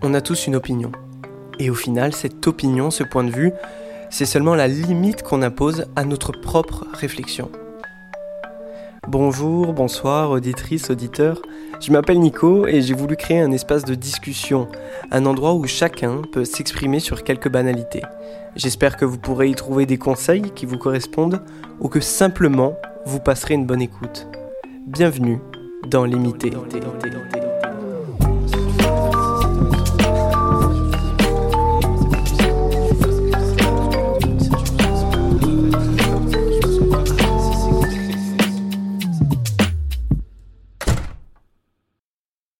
On a tous une opinion. Et au final, cette opinion, ce point de vue, c'est seulement la limite qu'on impose à notre propre réflexion. Bonjour, bonsoir, auditrices, auditeurs. Je m'appelle Nico et j'ai voulu créer un espace de discussion, un endroit où chacun peut s'exprimer sur quelques banalités. J'espère que vous pourrez y trouver des conseils qui vous correspondent ou que simplement vous passerez une bonne écoute. Bienvenue dans l'imité.